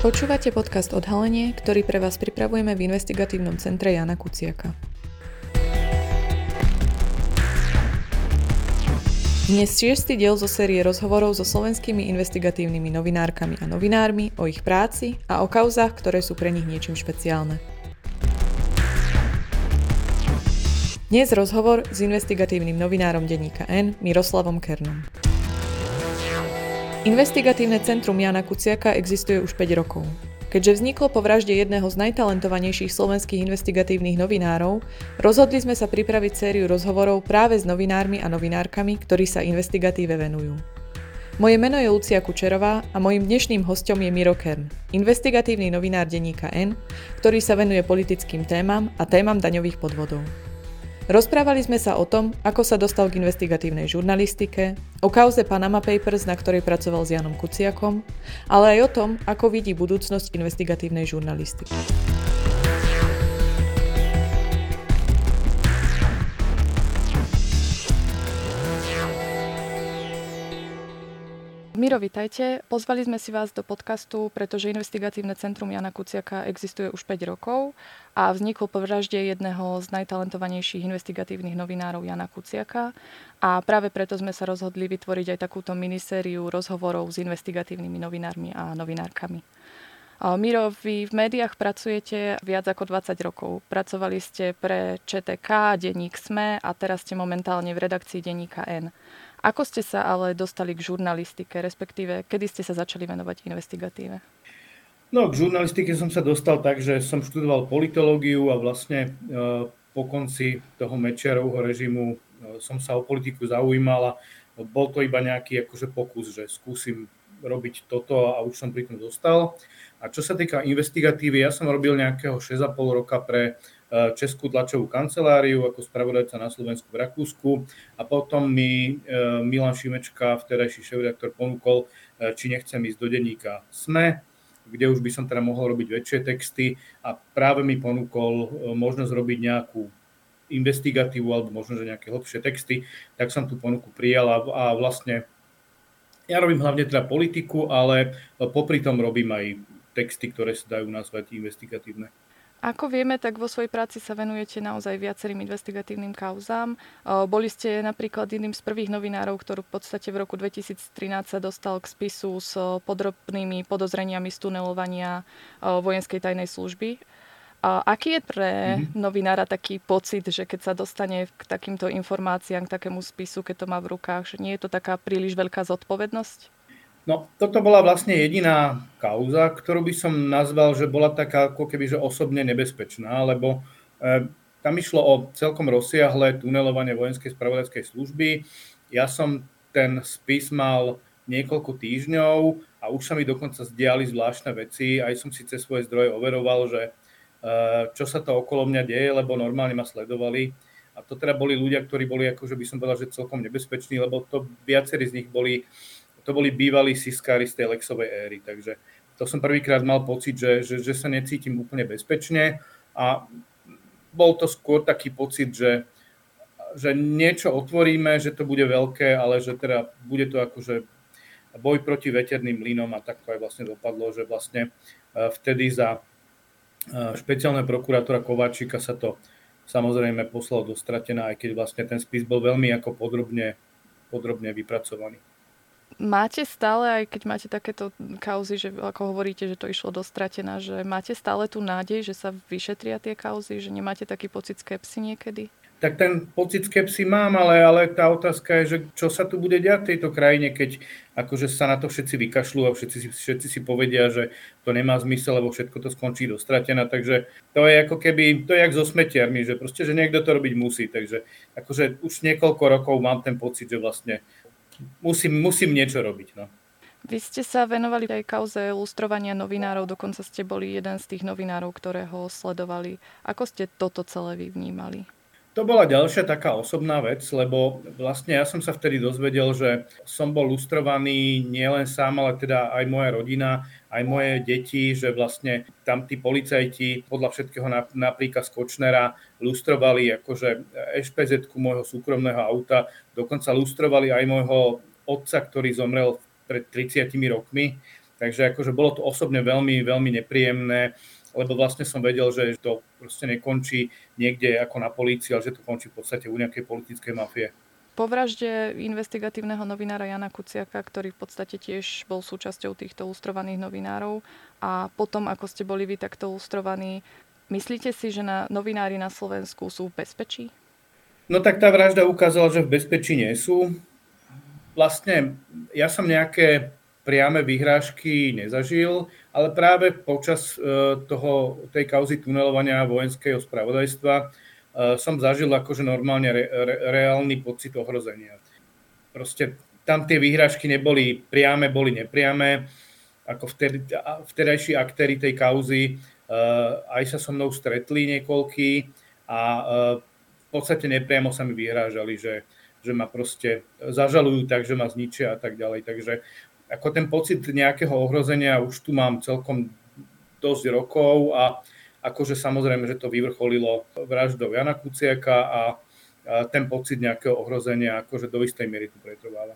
Počúvate podcast Odhalenie, ktorý pre vás pripravujeme v investigatívnom centre Jana Kuciaka. Dnes šiestý diel zo série rozhovorov so slovenskými investigatívnymi novinárkami a novinármi o ich práci a o kauzách, ktoré sú pre nich niečím špeciálne. Dnes rozhovor s investigatívnym novinárom denníka N Miroslavom Kernom. Investigatívne centrum Jana Kuciaka existuje už 5 rokov. Keďže vzniklo po vražde jedného z najtalentovanejších slovenských investigatívnych novinárov, rozhodli sme sa pripraviť sériu rozhovorov práve s novinármi a novinárkami, ktorí sa investigatíve venujú. Moje meno je Lucia Kučerová a mojim dnešným hostom je Miro Kern, investigatívny novinár denníka N, ktorý sa venuje politickým témam a témam daňových podvodov. Rozprávali sme sa o tom, ako sa dostal k investigatívnej žurnalistike, o kauze Panama Papers, na ktorej pracoval s Janom Kuciakom, ale aj o tom, ako vidí budúcnosť investigatívnej žurnalistiky. Miro, vitajte. Pozvali sme si vás do podcastu, pretože investigatívne centrum Jana Kuciaka existuje už 5 rokov a vznikol po vražde jedného z najtalentovanejších investigatívnych novinárov Jana Kuciaka. A práve preto sme sa rozhodli vytvoriť aj takúto minisériu rozhovorov s investigatívnymi novinármi a novinárkami. Miro, vy v médiách pracujete viac ako 20 rokov. Pracovali ste pre ČTK, denník SME a teraz ste momentálne v redakcii denníka N. Ako ste sa ale dostali k žurnalistike, respektíve kedy ste sa začali venovať investigatíve? No, k žurnalistike som sa dostal tak, že som študoval politológiu a vlastne e, po konci toho Mečiarovho režimu e, som sa o politiku zaujímal a bol to iba nejaký akože pokus, že skúsim robiť toto a už som pri tom dostal. A čo sa týka investigatívy, ja som robil nejakého 6,5 roka pre Českú tlačovú kanceláriu ako spravodajca na Slovensku v Rakúsku. A potom mi eh, Milan Šimečka, vtedajší šéf-redaktor, ponúkol, eh, či nechcem ísť do denníka SME, kde už by som teda mohol robiť väčšie texty. A práve mi ponúkol možnosť robiť nejakú investigatívu alebo možno, že nejaké hlbšie texty, tak som tú ponuku prijal a, a vlastne ja robím hlavne teda politiku, ale popri tom robím aj texty, ktoré sa dajú nazvať investigatívne. Ako vieme, tak vo svojej práci sa venujete naozaj viacerým investigatívnym kauzám. Boli ste napríklad jedným z prvých novinárov, ktorú v podstate v roku 2013 sa dostal k spisu s podrobnými podozreniami z tunelovania vojenskej tajnej služby. A aký je pre mm-hmm. novinára taký pocit, že keď sa dostane k takýmto informáciám, k takému spisu, keď to má v rukách, že nie je to taká príliš veľká zodpovednosť? No, toto bola vlastne jediná kauza, ktorú by som nazval, že bola taká ako keby že osobne nebezpečná, lebo e, tam išlo o celkom rozsiahle tunelovanie vojenskej spravodajskej služby. Ja som ten spis mal niekoľko týždňov a už sa mi dokonca zdiali zvláštne veci. Aj som si cez svoje zdroje overoval, že e, čo sa to okolo mňa deje, lebo normálne ma sledovali. A to teda boli ľudia, ktorí boli, akože by som povedal, že celkom nebezpeční, lebo to viacerí z nich boli to boli bývalí siskári z tej Lexovej éry, takže to som prvýkrát mal pocit, že, že, že sa necítim úplne bezpečne a bol to skôr taký pocit, že, že niečo otvoríme, že to bude veľké, ale že teda bude to akože boj proti veterným mlynom a tak to aj vlastne dopadlo, že vlastne e, vtedy za e, špeciálne prokurátora Kováčika sa to samozrejme poslalo do stratená, aj keď vlastne ten spis bol veľmi ako podrobne, podrobne vypracovaný. Máte stále, aj keď máte takéto kauzy, že ako hovoríte, že to išlo dostratená, že máte stále tú nádej, že sa vyšetria tie kauzy, že nemáte taký pocit skepsy niekedy? Tak ten pocit skepsy mám, ale, ale tá otázka je, že čo sa tu bude diať v tejto krajine, keď akože sa na to všetci vykašľú a všetci všetci si povedia, že to nemá zmysel, lebo všetko to skončí dostratená. Takže to je ako keby, to je jak so smetiarmi, že proste, že niekto to robiť musí. Takže akože už niekoľko rokov mám ten pocit, že vlastne musím, musím niečo robiť. No. Vy ste sa venovali aj kauze lustrovania novinárov, dokonca ste boli jeden z tých novinárov, ktoré ho sledovali. Ako ste toto celé vy vnímali? To bola ďalšia taká osobná vec, lebo vlastne ja som sa vtedy dozvedel, že som bol lustrovaný nielen sám, ale teda aj moja rodina, aj moje deti, že vlastne tam tí policajti podľa všetkého napríklad Kočnera lustrovali akože ešpz môjho súkromného auta, dokonca lustrovali aj môjho otca, ktorý zomrel pred 30 rokmi. Takže akože bolo to osobne veľmi, veľmi nepríjemné, lebo vlastne som vedel, že to proste nekončí niekde ako na polícii, ale že to končí v podstate u nejakej politickej mafie. Po vražde investigatívneho novinára Jana Kuciaka, ktorý v podstate tiež bol súčasťou týchto lustrovaných novinárov a potom, ako ste boli vy takto lustrovaní, myslíte si, že na novinári na Slovensku sú v bezpečí? No tak tá vražda ukázala, že v bezpečí nie sú. Vlastne ja som nejaké priame vyhrážky nezažil, ale práve počas e, toho, tej kauzy tunelovania vojenského spravodajstva e, som zažil akože normálne re, re, reálny pocit ohrozenia. Proste tam tie vyhrážky neboli priame, boli nepriame. Ako vtedy, vtedajší aktéry tej kauzy e, aj sa so mnou stretli niekoľký a v podstate nepriamo sa mi vyhrážali, že, že ma proste zažalujú tak, že ma zničia a tak ďalej. Takže ako ten pocit nejakého ohrozenia už tu mám celkom dosť rokov a akože samozrejme, že to vyvrcholilo vraždou Jana Kuciaka a ten pocit nejakého ohrozenia akože do istej miery tu pretrváva.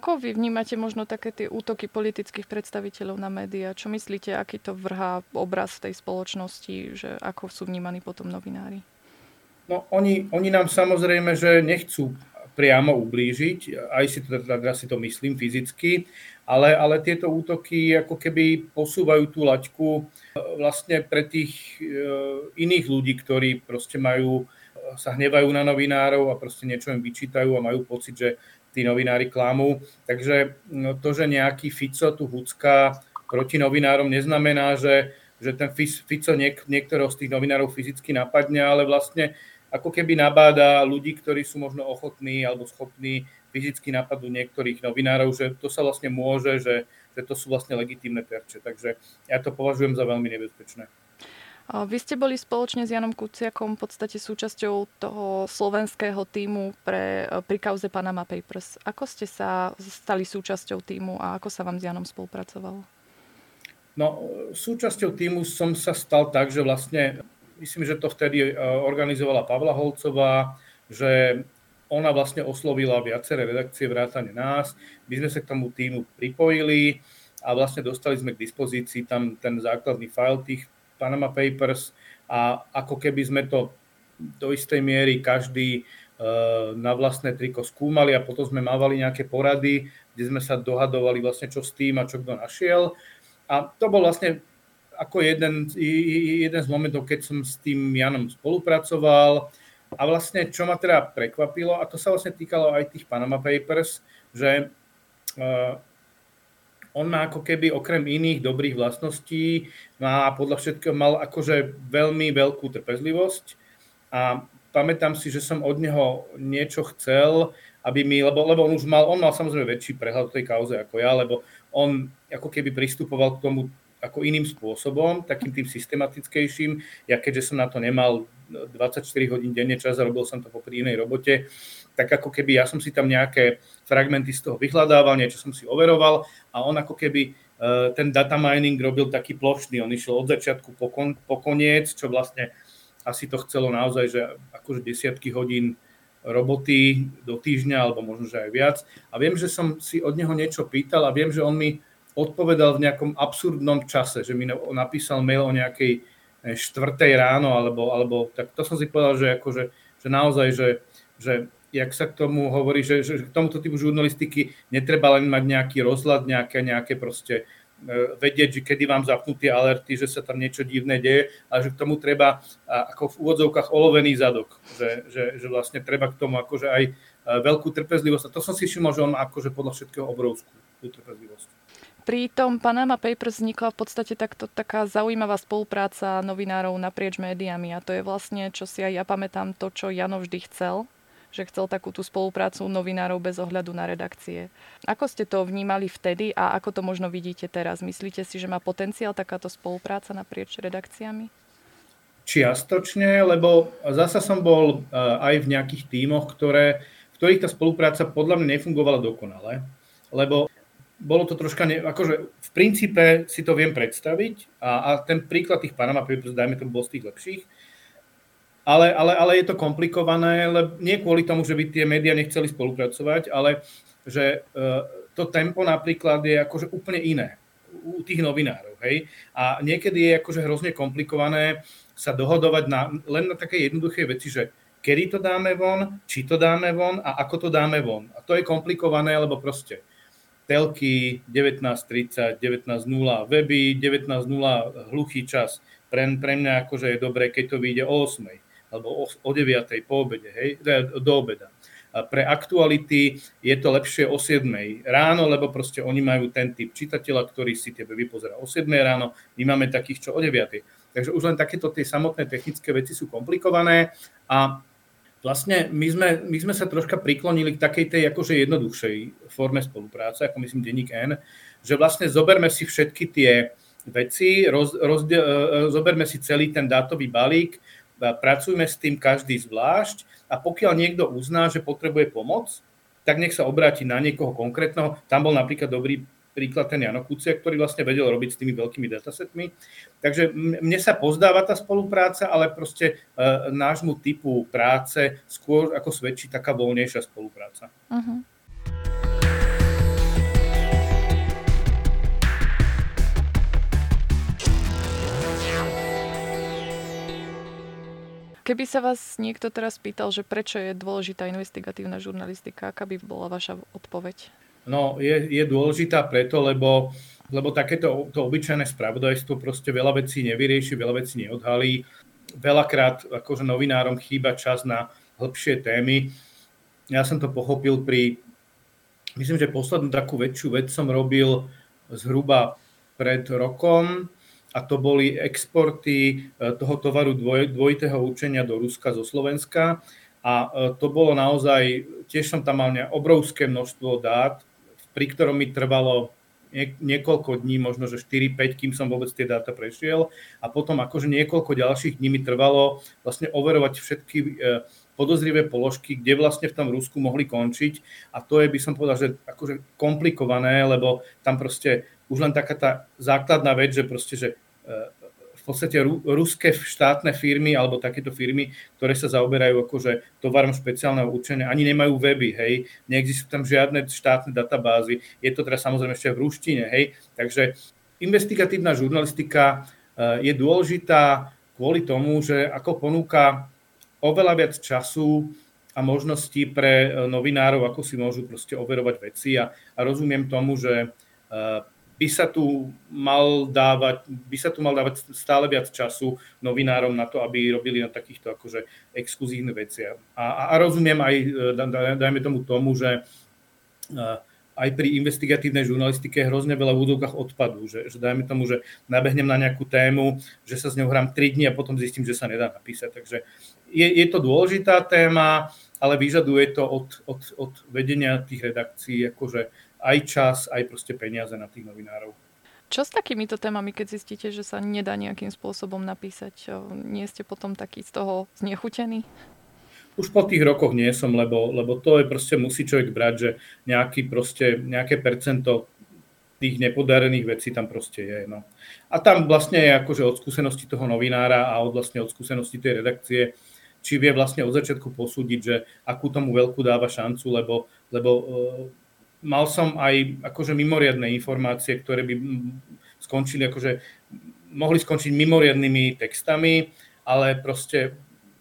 Ako vy vnímate možno také tie útoky politických predstaviteľov na médiá? Čo myslíte, aký to vrhá obraz tej spoločnosti, že ako sú vnímaní potom novinári? No oni, oni nám samozrejme, že nechcú priamo ublížiť, aj si to, teda si to myslím fyzicky, ale, ale tieto útoky ako keby posúvajú tú laťku e, vlastne pre tých e, iných ľudí, ktorí proste majú, sa hnevajú na novinárov a proste niečo im vyčítajú a majú pocit, že tí novinári klamú. Takže no, to, že nejaký Fico tu hucká proti novinárom, neznamená, že, že ten Fico niek- niektorého z tých novinárov fyzicky napadne, ale vlastne ako keby nabáda ľudí, ktorí sú možno ochotní alebo schopní fyzicky napadnúť niektorých novinárov, že to sa vlastne môže, že, že to sú vlastne legitímne terče. Takže ja to považujem za veľmi nebezpečné. Vy ste boli spoločne s Janom Kuciakom v podstate súčasťou toho slovenského týmu pre, pri kauze Panama Papers. Ako ste sa stali súčasťou týmu a ako sa vám s Janom spolupracovalo? No, súčasťou týmu som sa stal tak, že vlastne, myslím, že to vtedy e, organizovala Pavla Holcová, že ona vlastne oslovila viaceré redakcie vrátane nás, my sme sa k tomu týmu pripojili a vlastne dostali sme k dispozícii tam ten základný file tých Panama Papers a ako keby sme to do istej miery každý e, na vlastné triko skúmali a potom sme mávali nejaké porady, kde sme sa dohadovali vlastne čo s tým a čo kto našiel. A to bol vlastne ako jeden, jeden z momentov, keď som s tým Janom spolupracoval. A vlastne, čo ma teda prekvapilo, a to sa vlastne týkalo aj tých Panama Papers, že e, on má ako keby okrem iných dobrých vlastností, má podľa všetkého mal akože veľmi veľkú trpezlivosť a pamätám si, že som od neho niečo chcel, aby mi, lebo, lebo on už mal, on mal samozrejme väčší prehľad o tej kauze ako ja, lebo on ako keby pristupoval k tomu ako iným spôsobom, takým tým systematickejším. Ja keďže som na to nemal 24 hodín denne čas a robil som to po inej robote, tak ako keby ja som si tam nejaké fragmenty z toho vyhľadával, niečo som si overoval a on ako keby e, ten data mining robil taký plošný, on išiel od začiatku po, kon, po koniec, čo vlastne asi to chcelo naozaj, že akože desiatky hodín roboty do týždňa, alebo možno, že aj viac. A viem, že som si od neho niečo pýtal a viem, že on mi odpovedal v nejakom absurdnom čase, že mi napísal mail o nejakej eh, štvrtej ráno, alebo, alebo tak to som si povedal, že, akože, že naozaj, že, že jak sa k tomu hovorí, že, že k tomuto typu žurnalistiky netreba len mať nejaký rozhľad, nejaké, nejaké proste eh, vedieť, že kedy vám zapnú tie alerty, že sa tam niečo divné deje, ale že k tomu treba ako v úvodzovkách olovený zadok, že, že, že vlastne treba k tomu akože aj eh, veľkú trpezlivosť. A to som si všimol, že on má akože podľa všetkého obrovskú trpezlivosť. Pri tom Panama Papers vznikla v podstate takto taká zaujímavá spolupráca novinárov naprieč médiami a to je vlastne, čo si aj ja pamätám, to, čo Jano vždy chcel, že chcel takú tú spoluprácu novinárov bez ohľadu na redakcie. Ako ste to vnímali vtedy a ako to možno vidíte teraz? Myslíte si, že má potenciál takáto spolupráca naprieč redakciami? Čiastočne, lebo zasa som bol eh, aj v nejakých tímoch, ktoré, v ktorých tá spolupráca podľa mňa nefungovala dokonale, lebo bolo to troška, ne, akože v princípe si to viem predstaviť a, a ten príklad tých Panama Papers, dajme to, bol z tých lepších, ale, ale, ale je to komplikované, ale nie kvôli tomu, že by tie médiá nechceli spolupracovať, ale že uh, to tempo napríklad je akože úplne iné u tých novinárov. Hej? A niekedy je akože hrozne komplikované sa dohodovať na, len na také jednoduché veci, že kedy to dáme von, či to dáme von a ako to dáme von. A to je komplikované, lebo proste telky 19.30, 19.0, weby 19.0, hluchý čas. Pre, pre mňa akože je dobré, keď to vyjde o 8 alebo o, o 9 po obede, hej, do obeda. A pre aktuality je to lepšie o 7 ráno, lebo proste oni majú ten typ čitateľa, ktorý si tebe vypozerá o 7 ráno, my máme takých, čo o 9. Takže už len takéto tie samotné technické veci sú komplikované a Vlastne my sme, my sme sa troška priklonili k takej tej akože jednoduchšej forme spolupráce, ako myslím denník N, že vlastne zoberme si všetky tie veci, roz, rozdiel, e, e, zoberme si celý ten dátový balík, pracujme s tým každý zvlášť a pokiaľ niekto uzná, že potrebuje pomoc, tak nech sa obráti na niekoho konkrétneho. Tam bol napríklad dobrý príklad ten Jano Kucia, ktorý vlastne vedel robiť s tými veľkými datasetmi. Takže mne sa pozdáva tá spolupráca, ale proste e, nášmu typu práce skôr ako svedčí taká voľnejšia spolupráca. Uh-huh. Keby sa vás niekto teraz pýtal, že prečo je dôležitá investigatívna žurnalistika, aká by bola vaša odpoveď? No, je, je dôležitá preto, lebo, lebo takéto to obyčajné spravodajstvo proste veľa vecí nevyrieši, veľa vecí neodhalí. Veľakrát akože novinárom chýba čas na hĺbšie témy. Ja som to pochopil pri, myslím, že poslednú takú väčšiu vec som robil zhruba pred rokom a to boli exporty e, toho tovaru dvoj, dvojitého učenia do Ruska zo Slovenska. A e, to bolo naozaj, tiež som tam mal obrovské množstvo dát, pri ktorom mi trvalo niekoľko dní, možno že 4-5, kým som vôbec tie dáta prešiel. A potom akože niekoľko ďalších dní mi trvalo vlastne overovať všetky e, podozrivé položky, kde vlastne v tom Rusku mohli končiť. A to je, by som povedal, že akože komplikované, lebo tam proste už len taká tá základná vec, že proste, že e, v podstate ruské štátne firmy alebo takéto firmy, ktoré sa zaoberajú akože tovarom špeciálneho určenia, ani nemajú weby, hej, neexistujú tam žiadne štátne databázy, je to teraz samozrejme ešte v ruštine, hej, takže investigatívna žurnalistika eh, je dôležitá kvôli tomu, že ako ponúka oveľa viac času a možností pre eh, novinárov, ako si môžu proste overovať veci. A, a rozumiem tomu, že eh, by sa tu mal dávať, by sa tu mal dávať stále viac času novinárom na to, aby robili na takýchto akože exkluzívne veciach. A, a rozumiem aj, e, dajme tomu tomu, že e, aj pri investigatívnej žurnalistike hrozne veľa v údovkách odpadu, že, že dajme tomu, že nabehnem na nejakú tému, že sa s ňou hrám 3 dní a potom zistím, že sa nedá napísať. Takže je, je to dôležitá téma, ale vyžaduje to od, od, od vedenia tých redakcií akože aj čas, aj proste peniaze na tých novinárov. Čo s takýmito témami, keď zistíte, že sa nedá nejakým spôsobom napísať? Nie ste potom taký z toho znechutení? Už po tých rokoch nie som, lebo, lebo to je proste, musí človek brať, že nejaký proste, nejaké percento tých nepodarených vecí tam proste je. No. A tam vlastne je akože od skúsenosti toho novinára a od, vlastne od skúsenosti tej redakcie, či vie vlastne od začiatku posúdiť, že akú tomu veľkú dáva šancu, lebo, lebo mal som aj akože mimoriadne informácie, ktoré by skončili akože mohli skončiť mimoriadnými textami, ale proste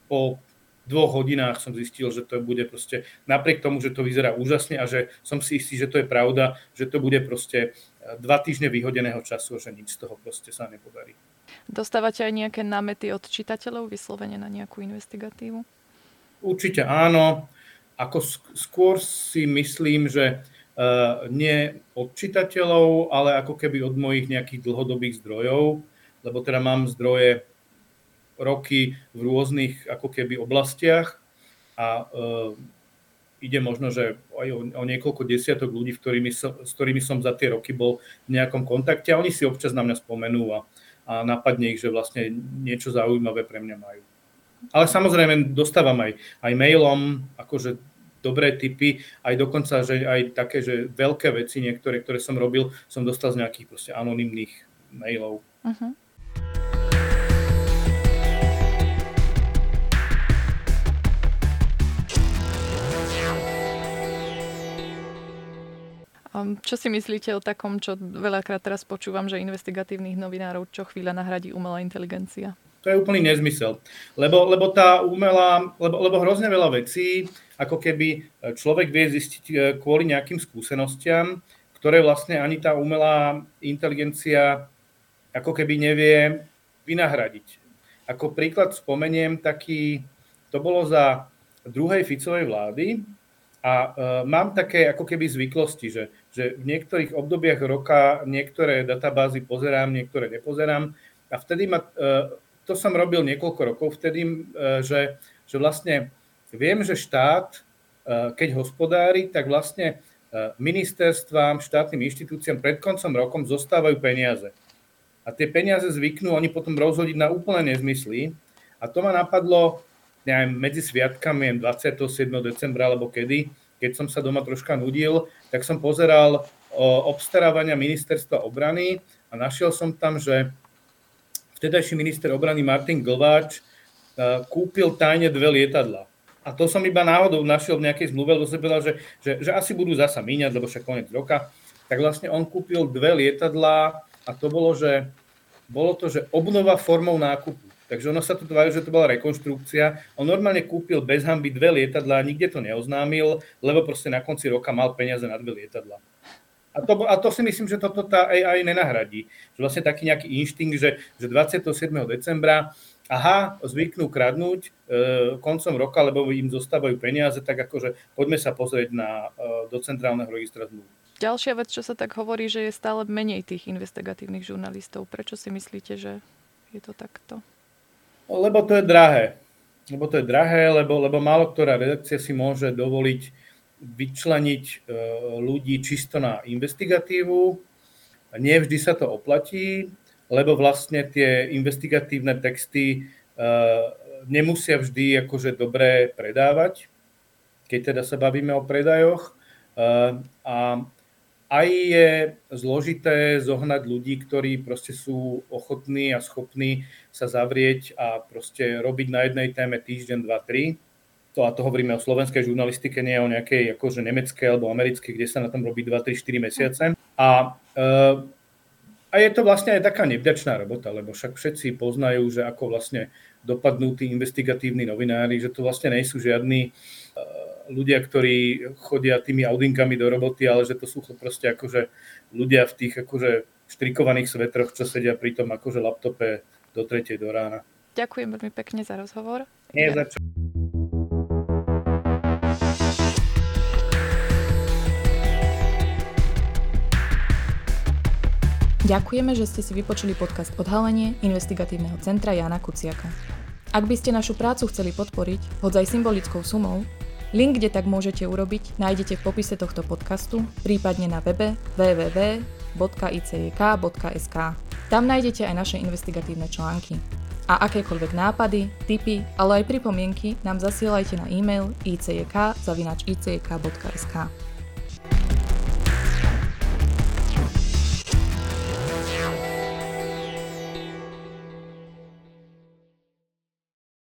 po dvoch hodinách som zistil, že to bude proste, napriek tomu, že to vyzerá úžasne a že som si istý, že to je pravda, že to bude proste dva týždne vyhodeného času, že nič z toho proste sa nepodarí. Dostávate aj nejaké námety od čitateľov vyslovene na nejakú investigatívu? Určite áno. Ako skôr si myslím, že nie od čitateľov, ale ako keby od mojich nejakých dlhodobých zdrojov, lebo teda mám zdroje roky v rôznych ako keby oblastiach a uh, ide možno, že aj o, o niekoľko desiatok ľudí, ktorými som, s ktorými som za tie roky bol v nejakom kontakte a oni si občas na mňa spomenú a, a napadne ich, že vlastne niečo zaujímavé pre mňa majú. Ale samozrejme dostávam aj, aj mailom, akože dobré tipy, aj dokonca, že aj také, že veľké veci niektoré, ktoré som robil, som dostal z nejakých proste anonimných mailov. Uh-huh. Čo si myslíte o takom, čo veľakrát teraz počúvam, že investigatívnych novinárov čo chvíľa nahradí umelá inteligencia? To je úplný nezmysel. Lebo, lebo tá umelá, lebo, lebo hrozne veľa vecí, ako keby človek vie zistiť e, kvôli nejakým skúsenostiam, ktoré vlastne ani tá umelá inteligencia ako keby nevie vynahradiť. Ako príklad spomeniem taký, to bolo za druhej Ficovej vlády, a uh, mám také ako keby zvyklosti, že, že v niektorých obdobiach roka niektoré databázy pozerám, niektoré nepozerám. A vtedy ma, uh, to som robil niekoľko rokov, vtedy, uh, že, že vlastne viem, že štát, uh, keď hospodári, tak vlastne uh, ministerstvám, štátnym inštitúciám pred koncom rokom zostávajú peniaze. A tie peniaze zvyknú oni potom rozhodiť na úplné nezmysly. A to ma napadlo neviem, medzi sviatkami, 27. decembra alebo kedy, keď som sa doma troška nudil, tak som pozeral obstarávania ministerstva obrany a našiel som tam, že vtedajší minister obrany Martin Glváč e, kúpil tajne dve lietadla. A to som iba náhodou našiel v nejakej zmluve, lebo som povedal, že, že, že asi budú zasa míňať, lebo však koniec roka. Tak vlastne on kúpil dve lietadlá a to bolo, že bolo to, že obnova formou nákupu. Takže ono sa to tvári, že to bola rekonštrukcia. On normálne kúpil bez hamby dve lietadlá, nikde to neoznámil, lebo proste na konci roka mal peniaze na dve lietadlá. A to, a to si myslím, že toto tá AI nenahradí. Že vlastne taký nejaký inštinkt, že, že 27. decembra aha, zvyknú kradnúť e, koncom roka, lebo im zostávajú peniaze, tak akože poďme sa pozrieť na, e, do centrálneho registra zmluv. Ďalšia vec, čo sa tak hovorí, že je stále menej tých investigatívnych žurnalistov. Prečo si myslíte, že je to takto? Lebo to je drahé. Lebo to je drahé, lebo, lebo málo ktorá redakcia si môže dovoliť vyčleniť e, ľudí čisto na investigatívu. Nie vždy sa to oplatí, lebo vlastne tie investigatívne texty e, nemusia vždy akože dobre predávať, keď teda sa bavíme o predajoch. E, a aj je zložité zohnať ľudí, ktorí proste sú ochotní a schopní sa zavrieť a proste robiť na jednej téme týždeň, dva, tri. To a to hovoríme o slovenskej žurnalistike, nie o nejakej akože nemeckej alebo americkej, kde sa na tom robí 2, 3, 4 mesiace. A, e, a je to vlastne aj taká nevďačná robota, lebo však všetci poznajú, že ako vlastne dopadnú tí investigatívni novinári, že to vlastne nie sú žiadni ľudia, ktorí chodia tými audinkami do roboty, ale že to sú proste akože ľudia v tých akože štrikovaných svetroch, čo sedia pri tom akože laptope do tretej do rána. Ďakujem veľmi pekne za rozhovor. Nie za čo. Ďakujeme, že ste si vypočuli podcast Odhalenie investigatívneho centra Jana Kuciaka. Ak by ste našu prácu chceli podporiť, hoď aj symbolickou sumou, Link, kde tak môžete urobiť, nájdete v popise tohto podcastu, prípadne na webe www.icjk.sk. Tam nájdete aj naše investigatívne články. A akékoľvek nápady, tipy, ale aj pripomienky nám zasielajte na e-mail icjk.icjk.sk.